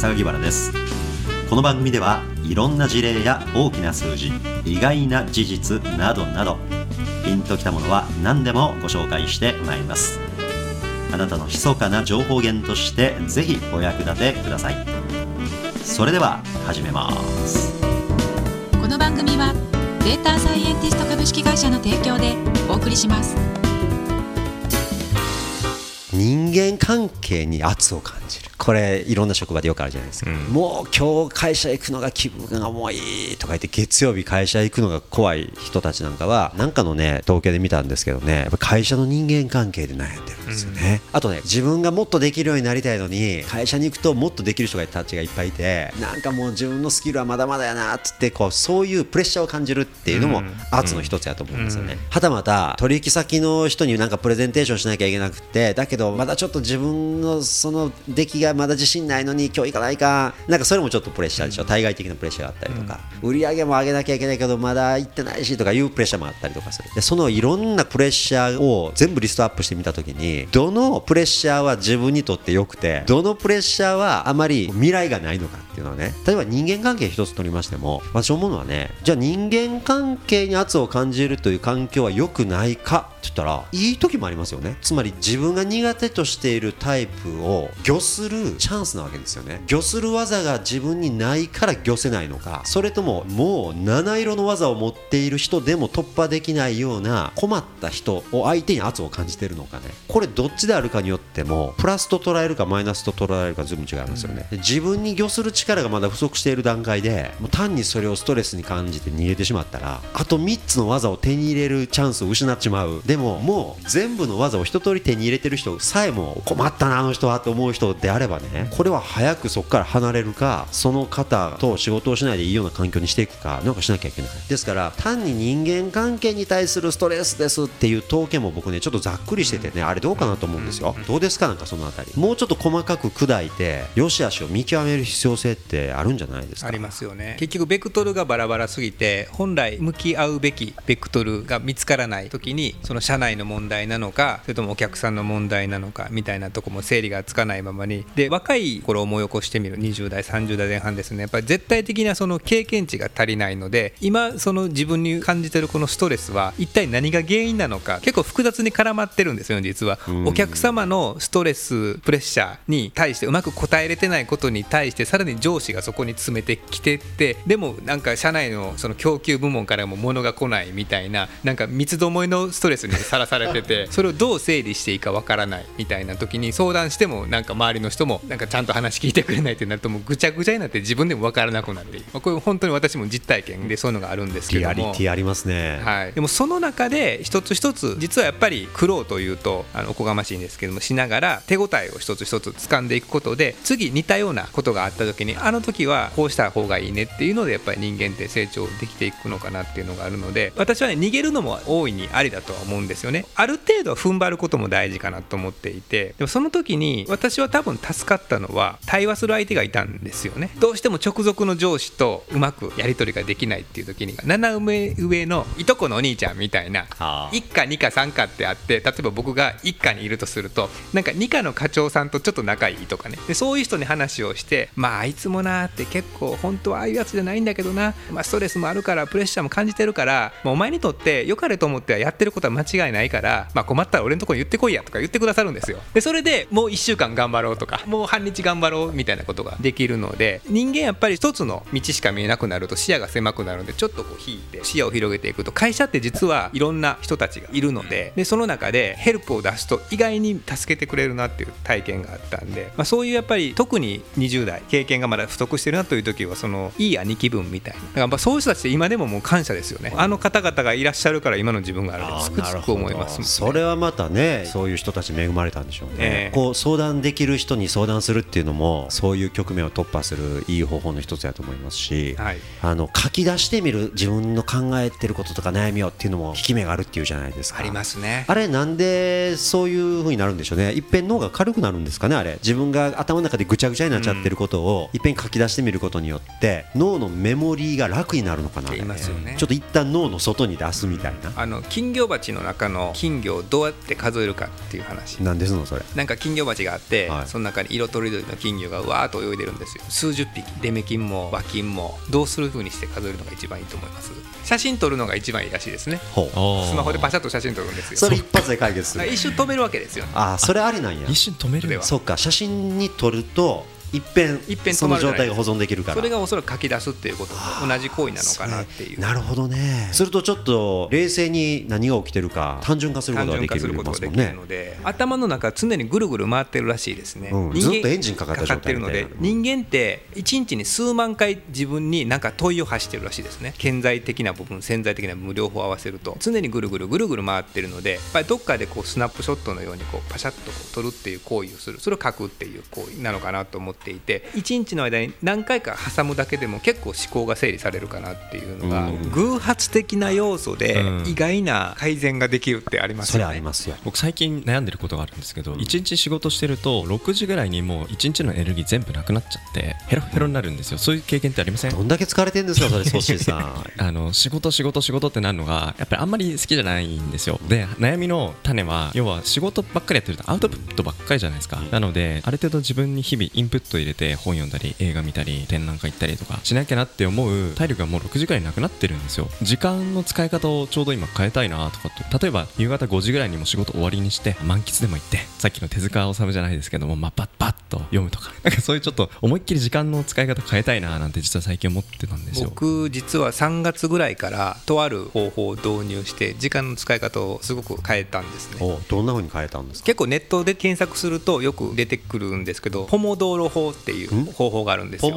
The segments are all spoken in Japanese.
榊原です。この番組ではいろんな事例や大きな数字意外な事実などなどピンときたものは何でもご紹介してまいります。あなたの密かな情報源としてぜひお役立てください。それでは始めます。この番組はデータサイエンティスト株式会社の提供でお送りします。人間関係に圧を感じるこれいろんな職場でよくあるじゃないですか、うん、もう今日会社行くのが気分が重いとか言って月曜日会社行くのが怖い人たちなんかはなんかのね統計で見たんですけどねやっぱ会社の人間関係で悩んでるんですよね、うん、あとね自分がもっとできるようになりたいのに会社に行くともっとできる人がたちがいっぱいいてなんかもう自分のスキルはまだまだやなっつってこうそういうプレッシャーを感じるっていうのも圧の一つやと思うんですよね、はたまた取引先の人になんかプレゼンテーションしなきゃいけなくてだけどまだちょっと自分のその出来がまだ自信ないのに今日行かないか。なんかそれもちょっとプレッシャーでしょ、対外的なプレッシャーがあったりとか、売り上げも上げなきゃいけないけどまだ行ってないしとかいうプレッシャーもあったりとかする。でそのいろんなプレッシャーを全部リストアップしてみたときにどのプレッシャーは自分にとってよくてどのプレッシャーはあまり未来がないのかっていうのはね。例えば人間関係一つ取りましても私思うのはねじゃあ人間関係に圧を感じるという環境は良くないかって言ったらいい時もありますよね。つまり自分が苦手としているタイプを御するチャンスなわけですよね。御する技が自分にないから御せないのかそれとももう七色の技を持っている人でも突破できないような困った人を相手に圧を感じてるのかね。これどっちであるかによってもプラスと捉えるかマイナスと捉えるか随分違いますよね、うん、自分に御する力がまだ不足している段階でもう単にそれをストレスに感じて逃げてしまったらあと3つの技を手に入れるチャンスを失っちまうでももう全部の技を一通り手に入れてる人さえも困ったなあの人はと思う人であればねこれは早くそこから離れるかその方と仕事をしないでいいような環境にしていくかなんかしなきゃいけない。ですから単に人間関係に対するストレスですっていう統計も僕ねちょっとざっくりしててねあれどうかなと思うんですよ。どうですかなんかそのあたり。もうちょっと細かく砕いて良し悪しを見極める必要性ってあるんじゃないですか？ありますよね。結局ベクトルがバラバラすぎて本来向き合うべきベクトルが見つからない時にその社内の問題なのかそれともお客さんの問題なのかみたいなとこも整理がつかないままに。で若い頃思い起こしてみる20代30代前半ですね。やっぱり絶対的なその経験値が足りないので今その自分に感じてるこのストレスは一体何が原因なのか結構複雑に絡まってるんですよ実は。お客様のストレスプレッシャーに対してうまく答えれてないことに対してさらに上司がそこに詰めてきてってでもなんか社内のその供給部門からも物が来ないみたいななんか三つどもえのストレスにさらされてて。それをどう整理していいかわからないみたいな時に相談してもなんか周りの人もなんかちゃんと話聞いてくれないってなるともうぐちゃぐちゃになって自分でも分からなくなってまあ、これ本当に私も実体験でそういうのがあるんですけども。リアリティありますね、はい、でもその中で一つ一つ実はやっぱり苦労というとあのおこがましいんですけどもしながら手応えを一つ一つ掴んでいくことで次似たようなことがあった時にあの時はこうした方がいいねっていうのでやっぱり人間って成長できていくのかなっていうのがあるので私はね逃げるのも大いにありだとは思うんですよね。ある程度は踏ん張ることも大事かなと思っていてでもその時に私は多分助かったのは対話する相手がいたんですよね。どうしても直属の上司とうまくやり取りができないっていう時に斜め上のいとこのお兄ちゃんみたいな1課2課3課ってあって例えば僕が1課にいるとするとなんか2課の課長さんとちょっと仲いいとかね。でそういう人に話をしてまああいつもなって結構本当はああいうやつじゃないんだけどな、まあ、ストレスもあるからプレッシャーも感じてるから、まあ、お前にとって良かれと思ってはやってることは間違いないから、まあ、困ったら俺のところに言ってこいやとか言ってくださるんですよ。でそれでもう1週間頑張ろうとかもう半日頑張ろうみたいなことができるので人間やっぱり一つの道しか見えなくなると視野が狭くなるのでちょっとこう引いて視野を広げていくと会社って実はいろんな人たちがいるのででその中でヘルプを出すと意外に助けてくれるなっていう体験があったんで、まあ、そういうやっぱり特に20代経験がまだ不足してるなという時はそのいい兄貴分みたいな。だからまあそういう人たちって今でももう感謝ですよね。あの方々がいらっしゃるから今の自分があるでつくづく思います、ね、それはまたねそういう人たち恵まれたんでしょうね、えー、こう相談できる人に相談するっていうのもそういう局面を突破するいい方法の一つやと思いますし、はい、あの書き出してみる自分の考えてることとか悩みをっていうのも効き目があるっていうじゃないですか。ありますね。あれなんでそういうふうになるんでしょうね。いっぺん脳が軽くなるんですかねあれ。自分が頭の中でぐちゃぐちゃになっちゃってることをいっぺん書き出してみることによって脳のメモリーが楽になるのかな、ね、ちょっと一旦脳の外に出すみたいな。あの金魚鉢の中の金魚をどうやって数えるかっていう話。なんですのそれ。なんか金魚鉢があって、はい。その中に色とりどりの金魚がわーっと泳いでるんですよ。数十匹デメキンも和金も。どうする風にして数えるのが一番いいと思います？写真撮るのが一番いいらしいですね。スマホでパシャッと写真撮るんですよ。それ一発で解決する。一瞬止めるわけですよ。ねああそれありなんや。一瞬止めるでは。そっか写真に撮ると一遍一遍止その状態が保存できるから。それがおそらく書き出すっていうことと同じ行為なのかなっていう。なるほどね。するとちょっと冷静に何が起きてるか単純化するこ単とができる純化することますもんね。ができるので頭の中常にぐるぐる回ってるらしいですね、うんずっとエンジンかかった状態ってるので人間って一日に数万回自分になんか問いを発してるらしいですね。顕在的な部分潜在的な部分両方合わせると。常にぐるぐるぐるぐる回ってるのでやっぱりどっかでこうスナップショットのようにこうパシャッとこう撮るっていう行為をする。それを書くっていう行為なのかなと思っていて一日の間に何回か挟むだけでも結構思考が整理されるかなっていうのがうん。偶発的な要素でうん。意外な改善ができるってありますそれよねありますよ。僕最近悩んでることがあるんですけど1日仕事してると6時ぐらいにもう1日のエネルギー全部なくなっちゃってヘロヘロになるんですよ。そういう経験ってありません？どんだけ疲れてんですかそれ ソッシーさん。あの仕事仕事仕事ってなるのがやっぱりあんまり好きじゃないんですよ。で悩みの種は要は仕事ばっかりやってるとアウトプットばっかりじゃないですか。なのである程度自分に日々インプット入れて本読んだり映画見たり展覧会行ったりとかしなきゃなって思う体力がもう6時ぐらいなくなってるんですよ。時間の使い方をちょうど今変えたいなとかと例えば夕方5時ぐらいにも仕事終わりにして満喫でも行ってさっきの手塚治虫じゃないですけども、まあ、バッバッと読むとか。なんかそういうちょっと思いっきり時間の使い方変えたいななんて実は最近思ってたんですよ。僕実は3月ぐらいからとある方法を導入して時間の使い方をすごく変えたんですね。おどんな風に変えたんですか？結構ネットで検索するとよく出てくるんですけどポモドーロ法っていう方法があるんですよ。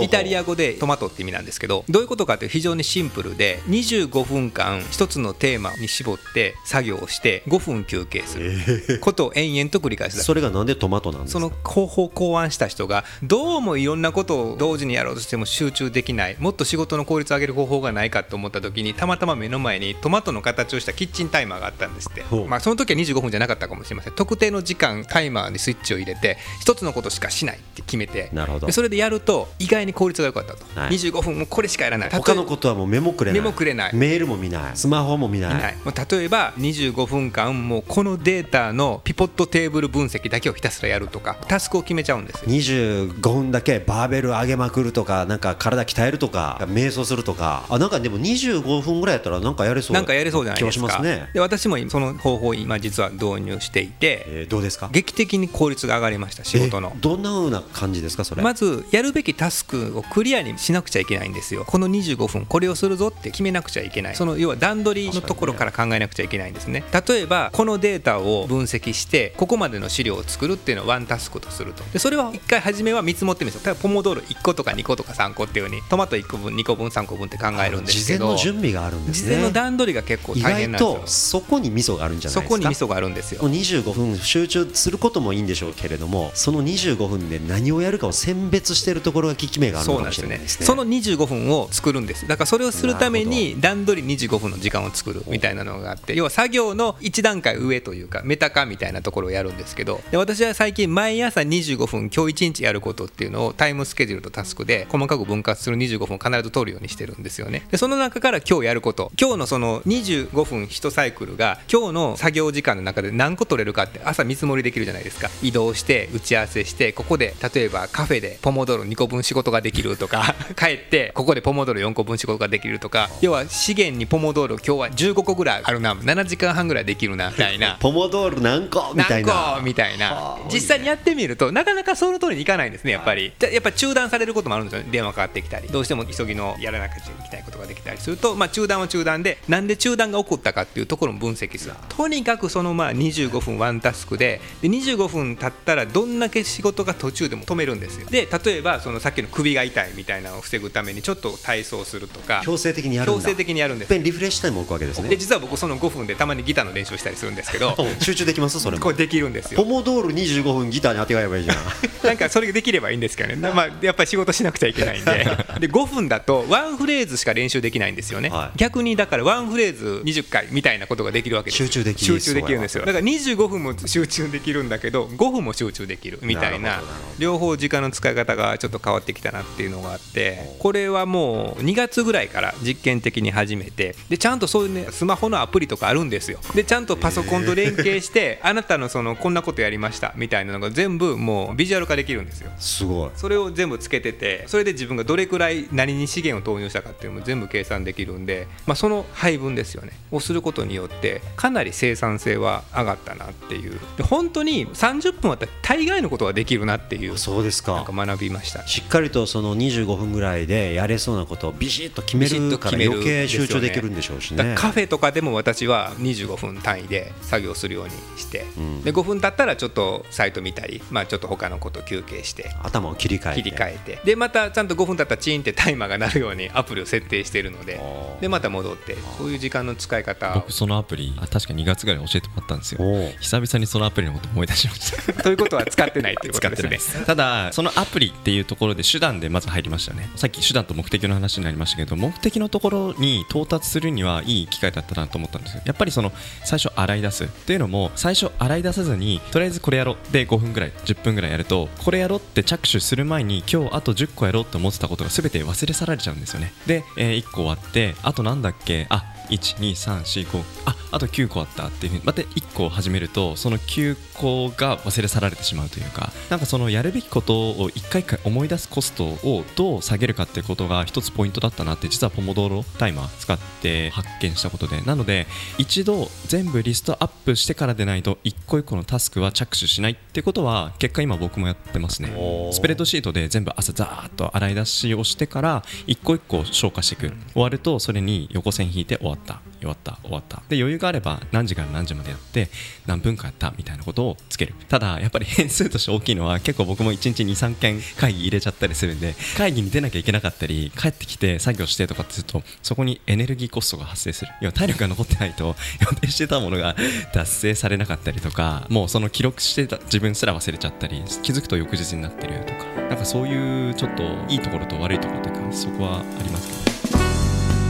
イタリア語でトマトって意味なんですけどどういうことかというと非常にシンプルで25分間一つのテーマに絞って作業をして5分休憩する。ことを延々と繰り返すそれがなんでトマトなんですか？その方法を考案した人がどうもいろんなことを同時にやろうとしても集中できない。もっと仕事の効率を上げる方法がないかと思った時にたまたま目の前にトマトの形をしたキッチンタイマーがあったんですって。まあその時は25分じゃなかったかもしれません。特定の時間タイマーにスイッチを入れて一つのことしかしないって決めてなるほど。でそれでやると意外に効率が良かったと、はい。25分もこれしかやらない。他のことはもうメモくれない。メモくれない。メールも見ない。スマホも見ない。はい。例えば25分間もうこのデータのピポットテーブル分析だけをひたすらやるとかタスクを決めちゃうんですよ。25分だけバーベル上げまくるとかなんか体鍛えるとか瞑想するとか。あなんかでも25分ぐらいやったらなんかやれそうなんかやれそうじゃないですか。すね。で私もその方法を今実は導入していてえーどうですか？劇的に効率が上がりました仕事の。えどんな風な感じですかそれ？まずやるべきタスクをクリアにしなくちゃいけないんですよ。この25分これをするぞって決めなくちゃいけない。その要は段取りのところから考えなくちゃいけないんですね。例えばこのデータを分析してここまでの資料を作るっていうのをワンタスクとすると。でそれは1回初めは見積もってみるんですよ。ポモドーロ1個とか2個とか3個っていうようにトマト1個分2個分3個分って考えるんですけ事前どの準備があるんです事ね前の段取りが結構意大変外なんですよ。とそこに味噌があるんじゃないですか？そこに味噌があるんですよ。もう25分集中することもいいんでしょうけれどもその25分で何をやるかを選別しているところが効き目があるのかもそうなんですよね。しれないですね。その25分を作るんです。だからそれをするために段取り25分の時間を作るみたいなのがあって要は作業の1段階上というかメタ化みたいなところをやるんですけどで私は最近毎朝25分今日1日やることっていうのをタイムスケジュールとタスクで細かく分割する25分を必ず取るようにしてるんですよね。でその中から今日やること。今日のその25分1サイクルが今日の作業時間の中で何個取れるかって朝見積もりできるじゃないですか。移動して打ち合わせしてここで例えばカフェでポモドーロ2個分仕事ができるとか 帰ってここでポモドーロ4個分仕事ができるとか要は資源にポモドーロ今日は15個ぐらいあるな7時間半ぐらいできるなみたいな。ポモドール何個？みたい何な個？みたいな。はあ。実際にやってみるとなかなかその通りにいかないんですねやっぱり。やっぱ中断されることもあるんですよね電話かかってきたり。どうしても急ぎのやらなきゃいけないことができたりすると、まあ、中断は中断でなんで中断が起こったかっていうところも分析する。とにかくそのまあ25分ワンタスクでで25分経ったらどんだけ仕事が途中でも。止めるんですよ。で例えばそのさっきの首が痛いみたいなのを防ぐためにちょっと体操するとか。強制的にやるんだ。強制的にやるんです。リフレッシュタイム置くわけですね。で実は僕その5分でたまにギターの練習したりするんですけど。集中できます？それも。これできるんですよ。ポモドール25分ギターに当てがえばいいじゃん。なんかそれができればいいんですけどね、まあ、やっぱり仕事しなくちゃいけないんで。で5分だとワンフレーズしか練習できないんですよね、はい。逆にだからワンフレーズ20回みたいなことができるわけです集中できる集中できるんですよ。だから25分も集中できるんだけど5分も集中できるみたいな両方時間の使い方がちょっと変わってきたなっていうのがあってこれはもう2月ぐらいから実験的に始めてでちゃんとそういうねスマホのアプリとかあるんですよ。でちゃんとパソコンと連携してあなたのそのこんなことやりましたみたいなのが全部もうビジュアル化できるんですよ。すごい。それを全部つけててそれで自分がどれくらい何に資源を投入したかっていうのも全部計算できるんで、まあ、その配分ですよね。をすることによってかなり生産性は上がったなっていう。で本当に30分あったら大概のことができるなっていうそうですなんかか学びました。しっかりとその25分ぐらいでやれそうなことをビシッと決めるから余計集中できるんでしょうしね。カフェとかでも私は25分単位で作業するようにして、ん。で5分経ったらちょっとサイト見たり、まあ、ちょっと他のこと休憩して頭を切り替えて。切り替えて。でまたちゃんと5分経ったらチーンってタイマーが鳴るようにアプリを設定しているのででまた戻ってそういう時間の使い方。を僕そのアプリあ確か2月ぐらい教えてもらったんですよ。久々にそのアプリのこと思い出しました。ということは使ってないということですねただそのアプリっていうところで手段でまず入りましたね。さっき手段と目的の話になりましたけど目的のところに到達するにはいい機会だったなと思ったんですよ。やっぱりその最初洗い出すっていうのも最初洗い出さずにとりあえずこれやろう。で5分ぐらい10分ぐらいやるとこれやろうって着手する前に今日あと10個やろうって思ってたことが全て忘れ去られちゃうんですよね。で、え1個終わってあとなんだっけ？あ12345ああと9個あったっていうふうに。また1個始めるとその9個が忘れ去られてしまうというかなんかそのやるべきことを一回一回思い出すコストをどう下げるかってことが一つポイントだったなって実はポモドーロタイマー使って発見したことで。なので一度全部リストアップしてからでないと一個一個のタスクは着手しないってことは結果今僕もやってますね。スプレッドシートで全部朝ザーッと洗い出しをしてから一個一個消化していく。終わるとそれに横線引いて終わった終わった終わった。で余裕があれば何時から何時までやって何分間やったみたいなことをつける。ただやっぱり変数として大きいのは結構僕も1日23件会議入れちゃったりするんで会議に出なきゃいけなかったり帰ってきて作業してとかってするとそこにエネルギーコストが発生する。要は体力が残ってないと予定してたものが 達成されなかったりとかもうその記録してた自分すら忘れちゃったり気づくと翌日になってるとかなんかそういうちょっといいところと悪いところというかそこはありますけど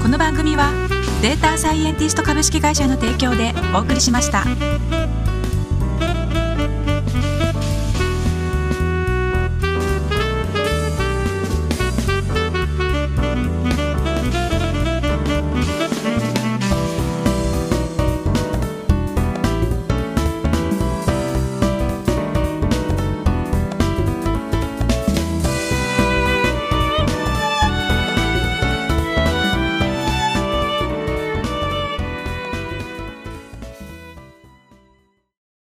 この番組はデータサイエンティスト株式会社の提供でお送りしました。